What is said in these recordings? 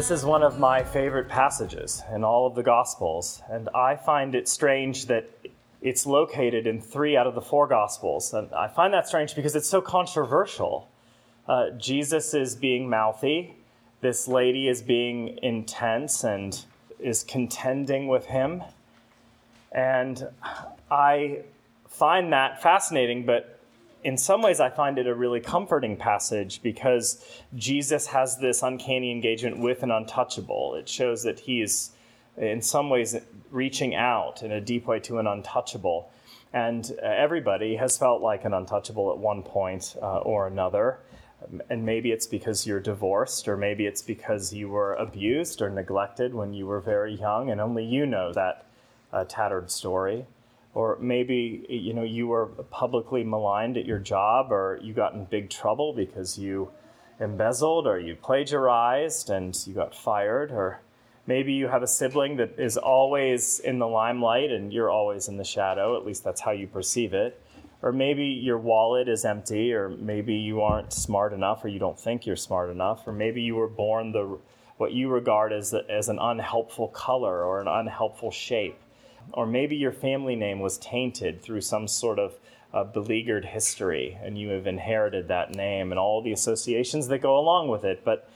This is one of my favorite passages in all of the Gospels, and I find it strange that it's located in three out of the four Gospels. And I find that strange because it's so controversial. Uh, Jesus is being mouthy, this lady is being intense and is contending with him. And I find that fascinating, but in some ways, I find it a really comforting passage because Jesus has this uncanny engagement with an untouchable. It shows that he is, in some ways, reaching out in a deep way to an untouchable. And uh, everybody has felt like an untouchable at one point uh, or another. And maybe it's because you're divorced, or maybe it's because you were abused or neglected when you were very young, and only you know that uh, tattered story or maybe you know you were publicly maligned at your job or you got in big trouble because you embezzled or you plagiarized and you got fired or maybe you have a sibling that is always in the limelight and you're always in the shadow at least that's how you perceive it. Or maybe your wallet is empty or maybe you aren't smart enough or you don't think you're smart enough or maybe you were born the what you regard as, as an unhelpful color or an unhelpful shape or maybe your family name was tainted through some sort of uh, beleaguered history and you have inherited that name and all the associations that go along with it. But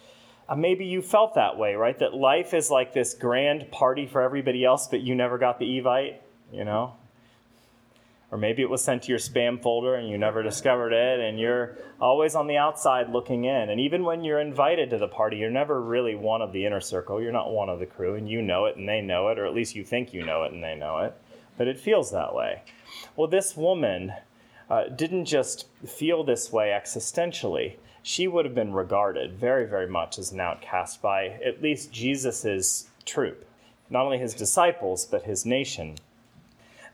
uh, maybe you felt that way, right? That life is like this grand party for everybody else, but you never got the Evite, you know? Or maybe it was sent to your spam folder and you never discovered it, and you're always on the outside looking in. And even when you're invited to the party, you're never really one of the inner circle. You're not one of the crew, and you know it and they know it, or at least you think you know it and they know it. But it feels that way. Well, this woman uh, didn't just feel this way existentially. She would have been regarded very, very much as an outcast by at least Jesus' troop, not only his disciples, but his nation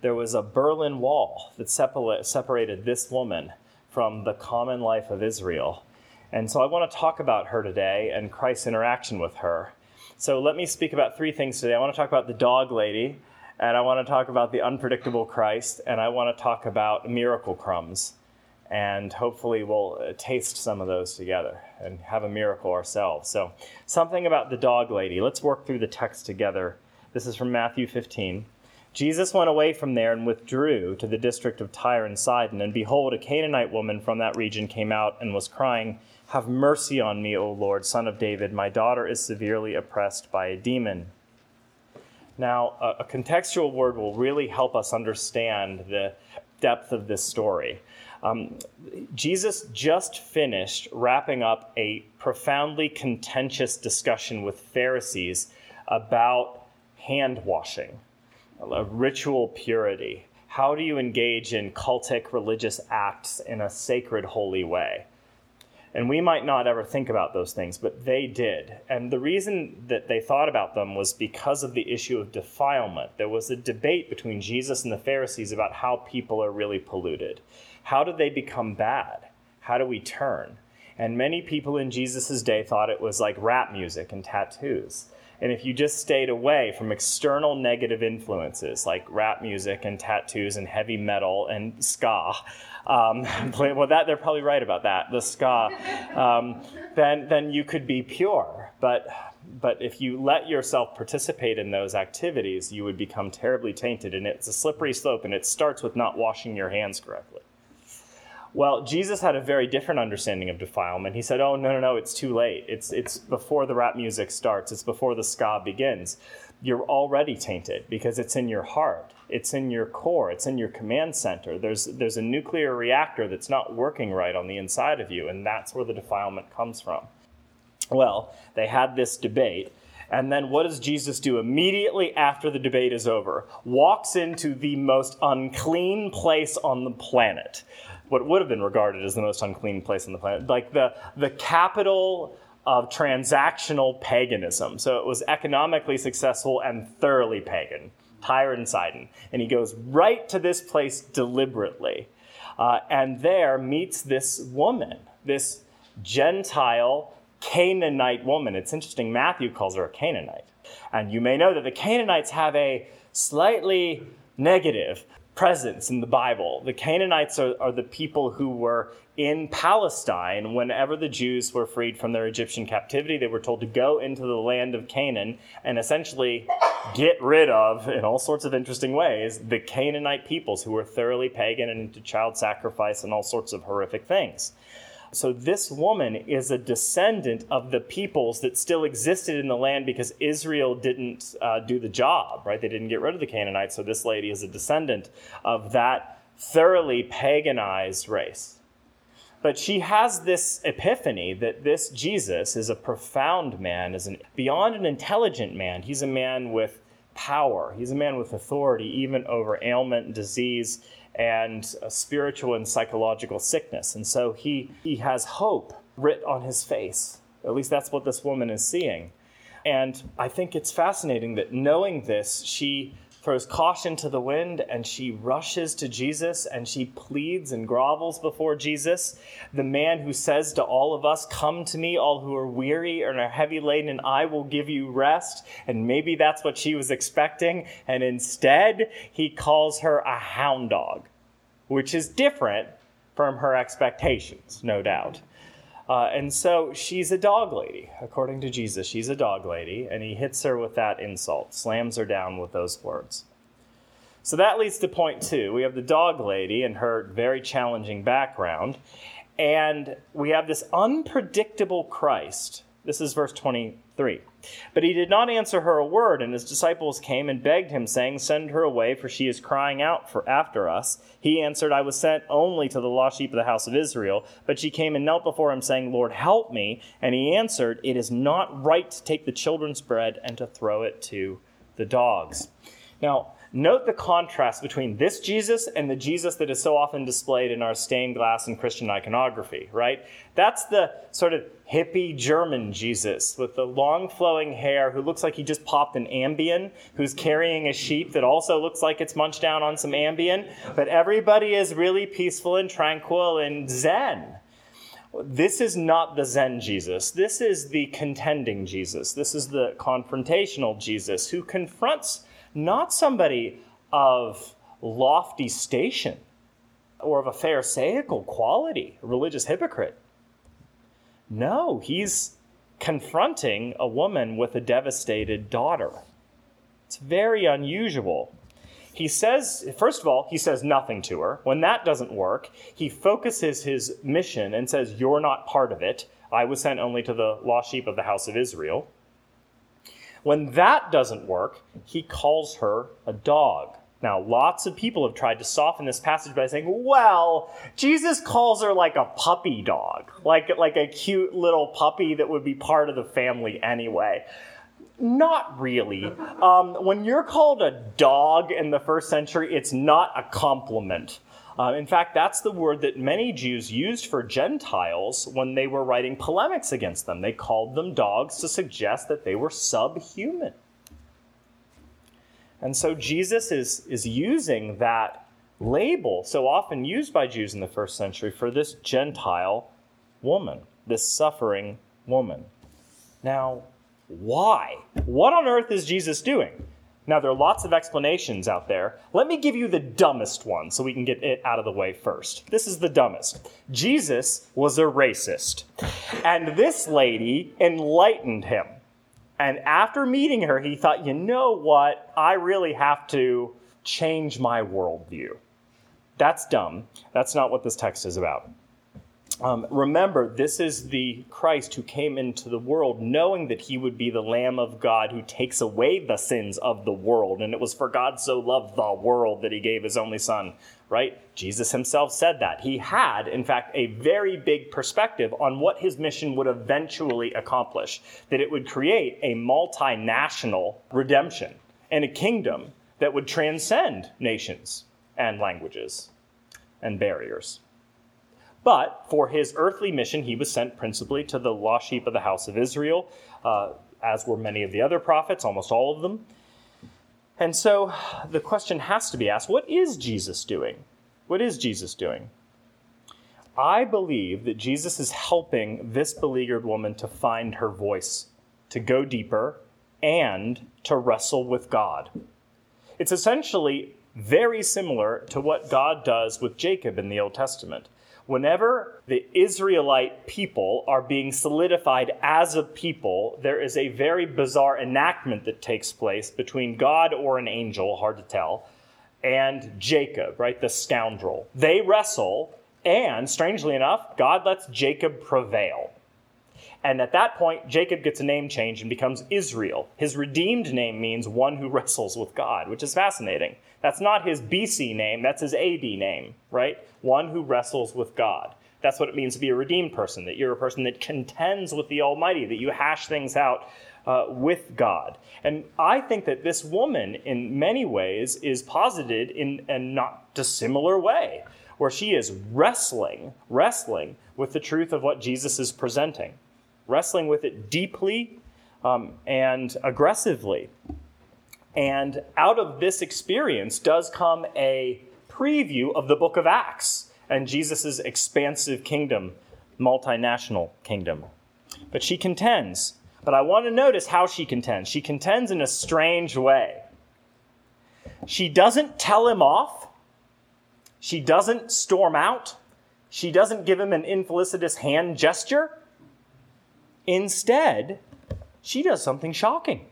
there was a Berlin Wall that separated this woman from the common life of Israel. And so I want to talk about her today and Christ's interaction with her. So let me speak about three things today. I want to talk about the dog lady, and I want to talk about the unpredictable Christ, and I want to talk about miracle crumbs. And hopefully, we'll uh, taste some of those together and have a miracle ourselves. So, something about the dog lady. Let's work through the text together. This is from Matthew 15. Jesus went away from there and withdrew to the district of Tyre and Sidon. And behold, a Canaanite woman from that region came out and was crying, Have mercy on me, O Lord, son of David. My daughter is severely oppressed by a demon. Now, a, contextual word will really help us understand the depth of this story. Um, Jesus just finished wrapping up a profoundly contentious discussion with Pharisees about hand washing ritual purity. How do you engage in cultic religious acts in a sacred, holy way? And we might not ever think about those things, but they did. And the reason that they thought about them was because of the issue of defilement. There was a debate between Jesus and the Pharisees about how people are really polluted. How do they become bad? How do we turn? And many people in Jesus' day thought it was like rap music and tattoos. And if you just stayed away from external negative influences like rap music and tattoos and heavy metal and ska, um, well, that they're probably right about that, the ska, um, then, then you could be pure. But, but if you let yourself participate in those activities, you would become terribly tainted. And it's a slippery slope, and it starts with not washing your hands correctly. Well, Jesus had a very different understanding of defilement. He said, "Oh no, no, no! It's too late. It's it's before the rap music starts. It's before the ska begins. You're already tainted because it's in your heart. It's in your core. It's in your command center. There's there's a nuclear reactor that's not working right on the inside of you, and that's where the defilement comes from." Well, they had this debate. And then what does Jesus do immediately after the debate is over? Walks into the most unclean place on the planet what would have been regarded as the most unclean place on the planet, like the, the capital of transactional paganism. So it was economically successful and thoroughly pagan, Tyre and Sidon. And he goes right to this place deliberately. Uh, and there meets this woman, this Gentile Canaanite woman. It's interesting, Matthew calls her a Canaanite. And you may know that the Canaanites have a slightly negative presence in the Bible. The Canaanites are, are, the people who were in Palestine whenever the Jews were freed from their Egyptian captivity. They were told to go into the land of Canaan and essentially get rid of, in all sorts of interesting ways, the Canaanite peoples who were thoroughly pagan and into child sacrifice and all sorts of horrific things. So, this woman is a descendant of the peoples that still existed in the land because Israel didn't uh, do the job, right? They didn't get rid of the Canaanites. So, this lady is a descendant of that thoroughly paganized race. But she has this epiphany that this Jesus is a profound man, is an, beyond an intelligent man. He's a man with power, he's a man with authority, even over ailment and disease and a spiritual and psychological sickness. And so he, he has hope writ on his face. At least that's what this woman is seeing. And I think it's fascinating that knowing this, she throws caution to the wind and she rushes to Jesus and she pleads and grovels before Jesus, the man who says to all of us, Come to me, all who are weary and are heavy laden, and I will give you rest. And maybe that's what she was expecting. And instead, he calls her a hound dog, which is different from her expectations, no doubt. Uh, and so she's a dog lady, according to Jesus. She's a dog lady, and he hits her with that insult, slams her down with those words. So that leads to point two. We have the dog lady and her very challenging background, and we have this unpredictable Christ. This is verse 23. But he did not answer her a word, and his disciples came and begged him, saying, Send her away, for she is crying out for after us. He answered, I was sent only to the lost sheep of the house of Israel. But she came and knelt before him, saying, Lord, help me. And he answered, It is not right to take the children's bread and to throw it to the dogs. Now, Note the contrast between this Jesus and the Jesus that is so often displayed in our stained glass and Christian iconography, right? That's the sort of hippie German Jesus with the long flowing hair who looks like he just popped an Ambien, who's carrying a sheep that also looks like it's munched down on some Ambien, but everybody is really peaceful and tranquil and zen. This is not the Zen Jesus. This is the contending Jesus. This is the confrontational Jesus who confronts not somebody of lofty station or of a pharisaical quality, a religious hypocrite. No, he's confronting a woman with a devastated daughter. It's very unusual. He says, first of all, he says nothing to her. When that doesn't work, he focuses his mission and says, You're not part of it. I was sent only to the lost sheep of the house of Israel. When that doesn't work, he calls her a dog. Now, lots of people have tried to soften this passage by saying, well, Jesus calls her like a puppy dog, like, like a cute little puppy that would be part of the family anyway. Not really. Um, when you're called a dog in the first century, it's not a compliment. Uh, in fact, that's the word that many Jews used for Gentiles when they were writing polemics against them. They called them dogs to suggest that they were subhuman. And so Jesus is, is using that label, so often used by Jews in the first century, for this Gentile woman, this suffering woman. Now, why? What on earth is Jesus doing? Now, there are lots of explanations out there. Let me give you the dumbest one so we can get it out of the way first. This is the dumbest. Jesus was a racist, and this lady enlightened him. And after meeting her, he thought, you know what? I really have to change my worldview. That's dumb. That's not what this text is about. Um, remember, this is the Christ who came into the world knowing that he would be the Lamb of God who takes away the sins of the world. And it was for God so loved the world that he gave his only Son, right? Jesus himself said that. He had, in fact, a very big perspective on what his mission would eventually accomplish, that it would create a multinational redemption and a kingdom that would transcend nations and languages and barriers. But for his earthly mission, he was sent principally to the lost sheep of the house of Israel, uh, as were many of the other prophets, almost all of them. And so the question has to be asked what is Jesus doing? What is Jesus doing? I believe that Jesus is helping this beleaguered woman to find her voice, to go deeper, and to wrestle with God. It's essentially very similar to what God does with Jacob in the Old Testament. Whenever the Israelite people are being solidified as a people, there is a very bizarre enactment that takes place between God or an angel, hard to tell, and Jacob, right, the scoundrel. They wrestle, and strangely enough, God lets Jacob prevail. And at that point, Jacob gets a name change and becomes Israel. His redeemed name means one who wrestles with God, which is fascinating. That's not his BC name, that's his AD name, right? One who wrestles with God. That's what it means to be a redeemed person, that you're a person that contends with the Almighty, that you hash things out uh, with God. And I think that this woman, in many ways, is posited in a not dissimilar way, where she is wrestling, wrestling with the truth of what Jesus is presenting wrestling with it deeply um, and aggressively. And out of this experience does come a preview of the book of Acts and Jesus' expansive kingdom, multinational kingdom. But she contends. But I want to notice how she contends. She contends in a strange way. She doesn't tell him off. She doesn't storm out. She doesn't give him an infelicitous hand gesture. Instead, she does something shocking.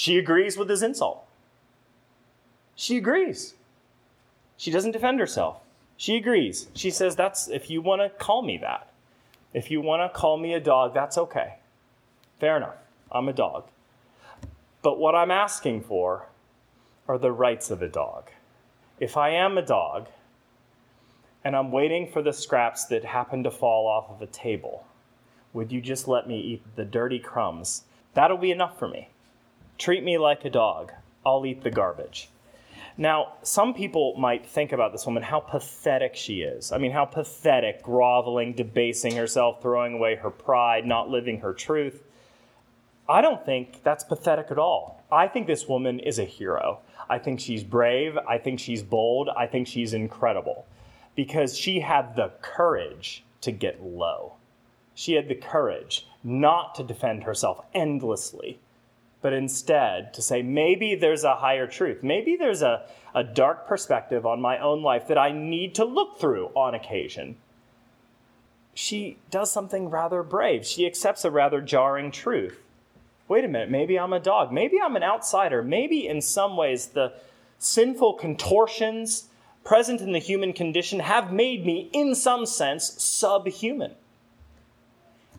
She agrees with his insult. She agrees. She doesn't defend herself. She agrees. She says, That's if you want to call me that. If you want to call me a dog, that's okay. Fair enough. I'm a dog. But what I'm asking for are the rights of a dog. If I am a dog and I'm waiting for the scraps that happen to fall off of a table, would you just let me eat the dirty crumbs? That'll be enough for me. Treat me like a dog. I'll eat the garbage. Now, some people might think about this woman, how pathetic she is. I mean, how pathetic, groveling, debasing herself, throwing away her pride, not living her truth. I don't think that's pathetic at all. I think this woman is a hero. I think she's brave. I think she's bold. I think she's incredible because she had the courage to get low she had the courage not to defend herself endlessly, but instead to say, maybe there's a higher truth. Maybe there's a, a dark perspective on my own life that I need to look through on occasion. She does something rather brave. She accepts a rather jarring truth. Wait a minute, maybe I'm a dog. Maybe I'm an outsider. Maybe in some ways the sinful contortions present in the human condition have made me, in some sense, subhuman.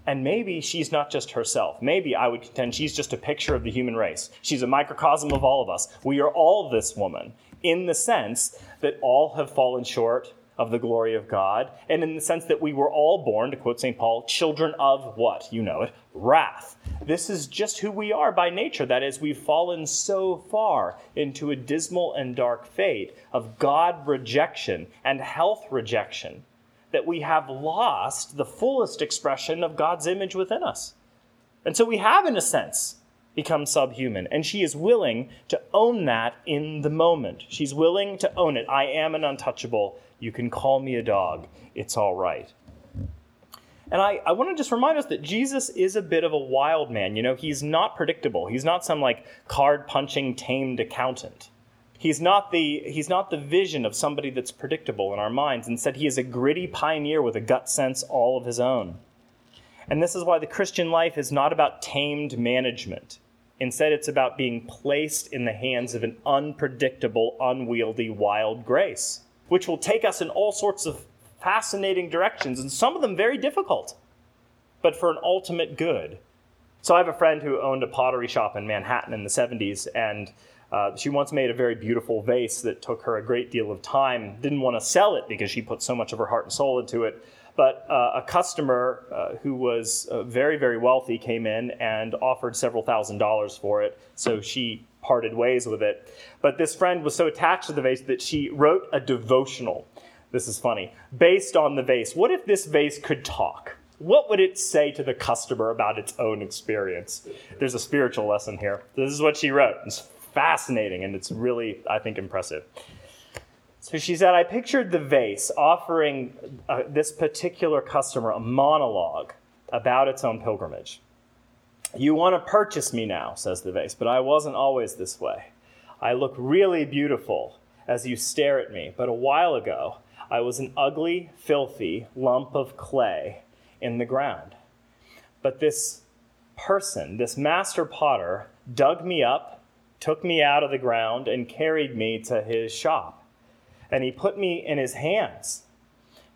And maybe she's not just herself. Maybe I would contend she's just a picture of the human race. She's a microcosm of all of us. We are all this woman in the sense that all have fallen short of the glory of God, and in the sense that we were all born, to quote St. Paul, children of what? You know it, wrath. This is just who we are by nature. That is, we've fallen so far into a dismal and dark fate of God rejection and health rejection that we have lost the fullest expression of God's image within us. And so we have, in a sense, become subhuman. And she is willing to own that in the moment. She's willing to own it. I am an untouchable. You can call me a dog. It's all right. And I, I want to just remind us that Jesus is a bit of a wild man. You know, he's not predictable. He's not some like card punching, tamed accountant. He's not the he's not the vision of somebody that's predictable in our minds. Instead, he is a gritty pioneer with a gut sense all of his own. And this is why the Christian life is not about tamed management. Instead, it's about being placed in the hands of an unpredictable, unwieldy, wild grace, which will take us in all sorts of fascinating directions, and some of them very difficult, but for an ultimate good. So, I have a friend who owned a pottery shop in Manhattan in the 70s, and uh, she once made a very beautiful vase that took her a great deal of time. Didn't want to sell it because she put so much of her heart and soul into it. But uh, a customer uh, who was uh, very, very wealthy came in and offered several thousand dollars for it. So she parted ways with it. But this friend was so attached to the vase that she wrote a devotional This is funny. Based on the vase, what if this vase could talk? What would it say to the customer about its own experience? There's a spiritual lesson here. This is what she wrote. It's fascinating and it's really, I think, impressive. So she said, I pictured the vase offering uh, this particular customer a monologue about its own pilgrimage. You want to purchase me now, says the vase, but I wasn't always this way. I look really beautiful as you stare at me, but a while ago I was an ugly, filthy lump of clay in the ground. But this person, this master potter, dug me up, took me out of the ground, and carried me to his shop. And he put me in his hands,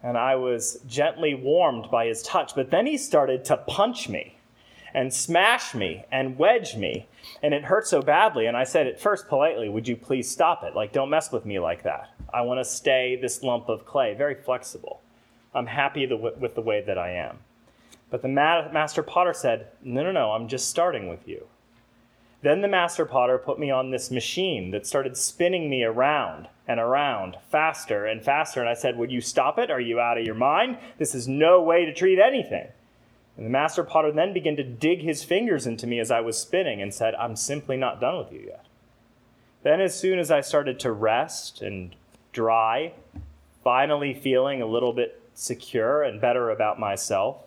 and I was gently warmed by his touch. But then he started to punch me and smash me and wedge me. And it hurt so badly. And I said at first politely, Would you please stop it? Like, don't mess with me like that. I want to stay this lump of clay, very flexible. I'm happy with the way that I am. But the master potter said, No, no, no, I'm just starting with you. Then the master potter put me on this machine that started spinning me around and around, faster and faster. And I said, Would you stop it? Are you out of your mind? This is no way to treat anything. And the master potter then began to dig his fingers into me as I was spinning and said, I'm simply not done with you yet. Then, as soon as I started to rest and dry, finally feeling a little bit secure and better about myself,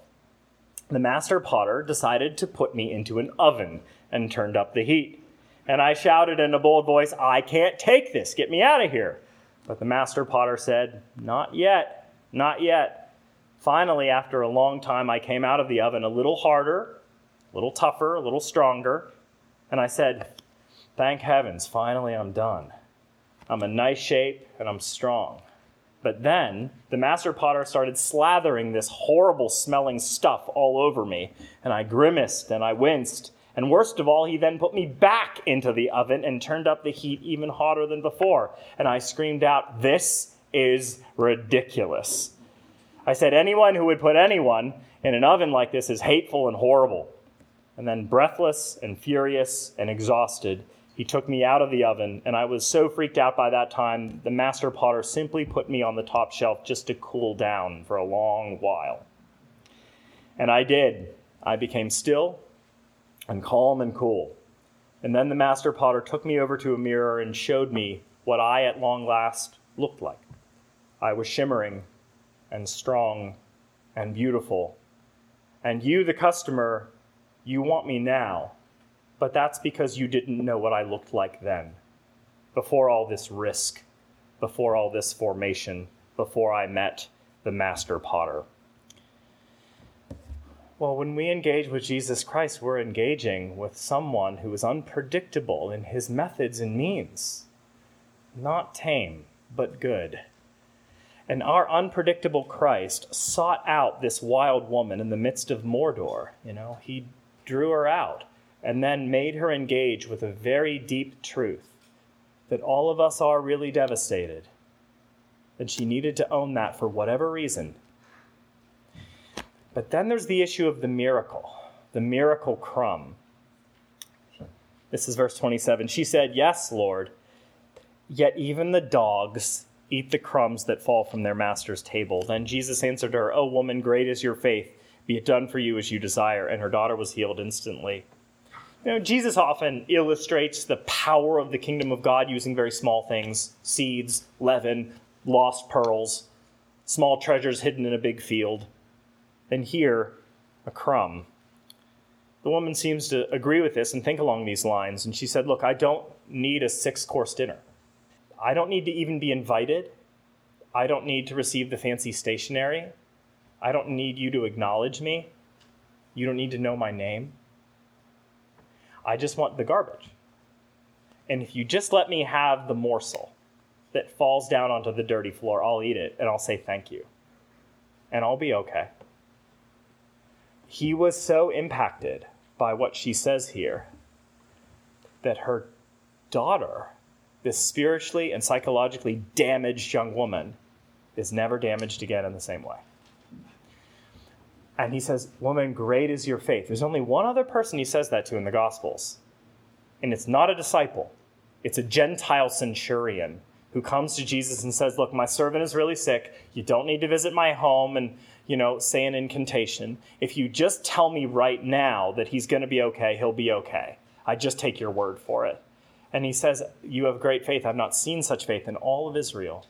the master potter decided to put me into an oven and turned up the heat. And I shouted in a bold voice, I can't take this, get me out of here. But the master potter said, Not yet, not yet. Finally, after a long time, I came out of the oven a little harder, a little tougher, a little stronger, and I said, Thank heavens, finally I'm done. I'm in nice shape and I'm strong. But then the master potter started slathering this horrible smelling stuff all over me, and I grimaced and I winced. And worst of all, he then put me back into the oven and turned up the heat even hotter than before. And I screamed out, This is ridiculous. I said, anyone who would put anyone in an oven like this is hateful and horrible. And then, breathless and furious and exhausted, he took me out of the oven, and I was so freaked out by that time, the master potter simply put me on the top shelf just to cool down for a long while. And I did. I became still and calm and cool. And then the master potter took me over to a mirror and showed me what I at long last looked like. I was shimmering and strong and beautiful. And you, the customer, you want me now, but that's because you didn't know what I looked like then, before all this risk, before all this formation, before I met the master potter. Well, when we engage with Jesus Christ, we're engaging with someone who is unpredictable in his methods and means, not tame, but good. And our unpredictable Christ sought out this wild woman in the midst of Mordor. You know, he drew her out and then made her engage with a very deep truth that all of us are really devastated. And she needed to own that for whatever reason. But then there's the issue of the miracle, the miracle crumb. This is verse 27. She said, Yes, Lord, yet even the dogs eat the crumbs that fall from their master's table. Then Jesus answered her, O woman, great is your faith. Be it done for you as you desire. And her daughter was healed instantly. You know, Jesus often illustrates the power of the kingdom of God using very small things seeds, leaven, lost pearls, small treasures hidden in a big field. And here, a crumb. The woman seems to agree with this and think along these lines. And she said, Look, I don't need a six course dinner. I don't need to even be invited. I don't need to receive the fancy stationery. I don't need you to acknowledge me. You don't need to know my name. I just want the garbage. And if you just let me have the morsel that falls down onto the dirty floor, I'll eat it and I'll say thank you. And I'll be okay. He was so impacted by what she says here that her daughter this spiritually and psychologically damaged young woman is never damaged again in the same way. And he says, Woman, great is your faith. There's only one other person he says that to in the Gospels. And it's not a disciple, it's a Gentile centurion who comes to Jesus and says, Look, my servant is really sick. You don't need to visit my home and, you know, say an incantation. If you just tell me right now that he's going to be okay, he'll be okay. I just take your word for it. And he says, You have great faith. I've not seen such faith in all of Israel.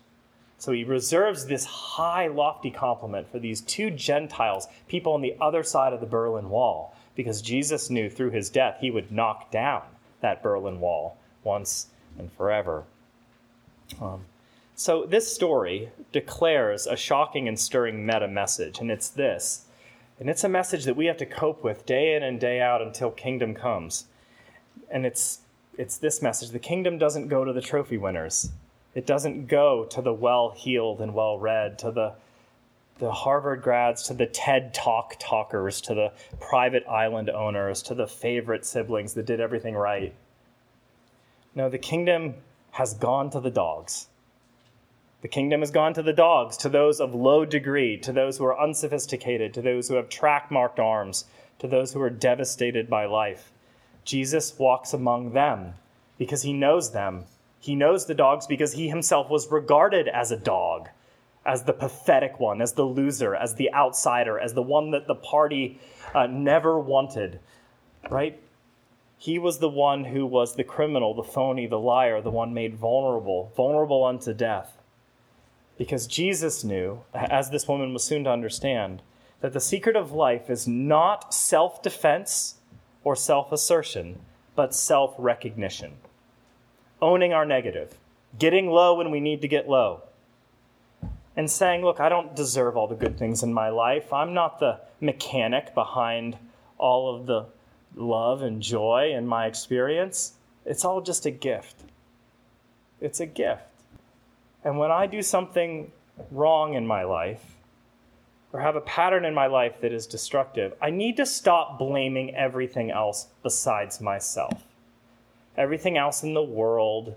So he reserves this high, lofty compliment for these two Gentiles, people on the other side of the Berlin Wall, because Jesus knew through his death he would knock down that Berlin Wall once and forever. Um, so this story declares a shocking and stirring meta message, and it's this. And it's a message that we have to cope with day in and day out until kingdom comes. And it's it's this message. The kingdom doesn't go to the trophy winners. It doesn't go to the well heeled and well read, to the, the Harvard grads, to the TED Talk talkers, to the private island owners, to the favorite siblings that did everything right. No, the kingdom has gone to the dogs. The kingdom has gone to the dogs, to those of low degree, to those who are unsophisticated, to those who have track marked arms, to those who are devastated by life. Jesus walks among them because he knows them he knows the dogs because he himself was regarded as a dog, as the pathetic one, as the loser, as the outsider, as the one that the party uh, never wanted, right? He was the one who was the criminal, the phony, the liar, the one made vulnerable, vulnerable unto death. Because Jesus knew, as this woman was soon to understand, that the secret of life is not self defense or self assertion, but self recognition owning our negative, getting low when we need to get low, and saying, Look, I don't deserve all the good things in my life. I'm not the mechanic behind all of the love and joy in my experience. It's all just a gift. It's a gift. And when I do something wrong in my life, or have a pattern in my life that is destructive, I need to stop blaming everything else besides myself everything else in the world,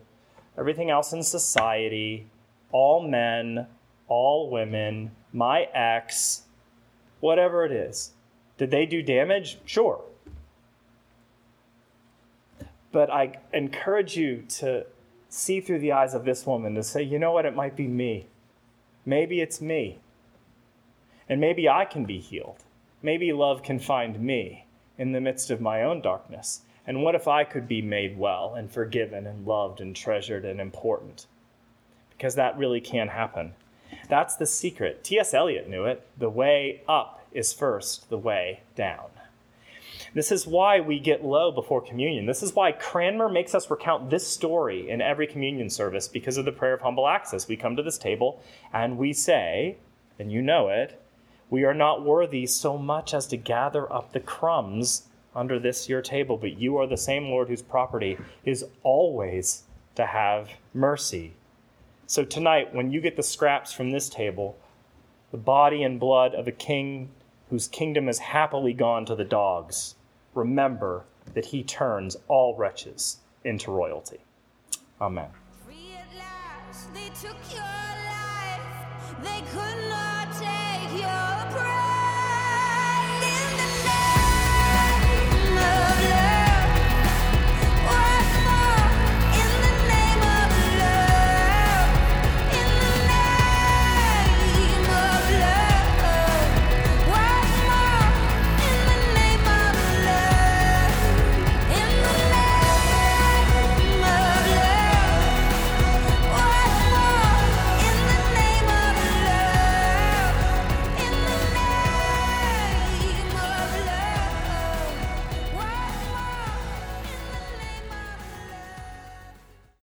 everything else in society, all men, all women, my ex, whatever it is. Did they do damage? Sure. But I encourage you to see through the eyes of this woman to say, you know what, it might be me. Maybe it's me. And maybe I can be healed. Maybe love can find me in the midst of my own darkness. And what if I could be made well and forgiven and loved and treasured and important? Because that really can happen. That's the secret. T.S. Eliot knew it. The way up is first the way down. This is why we get low before communion. This is why Cranmer makes us recount this story in every communion service because of the prayer of humble access. We come to this table and we say, and you know it, we are not worthy so much as to gather up the crumbs under this your table, but you are the same Lord whose property is always to have mercy. So tonight, when you get the scraps from this table, the body and blood of a king whose kingdom has happily gone to the dogs, remember that he turns all wretches into royalty. Amen.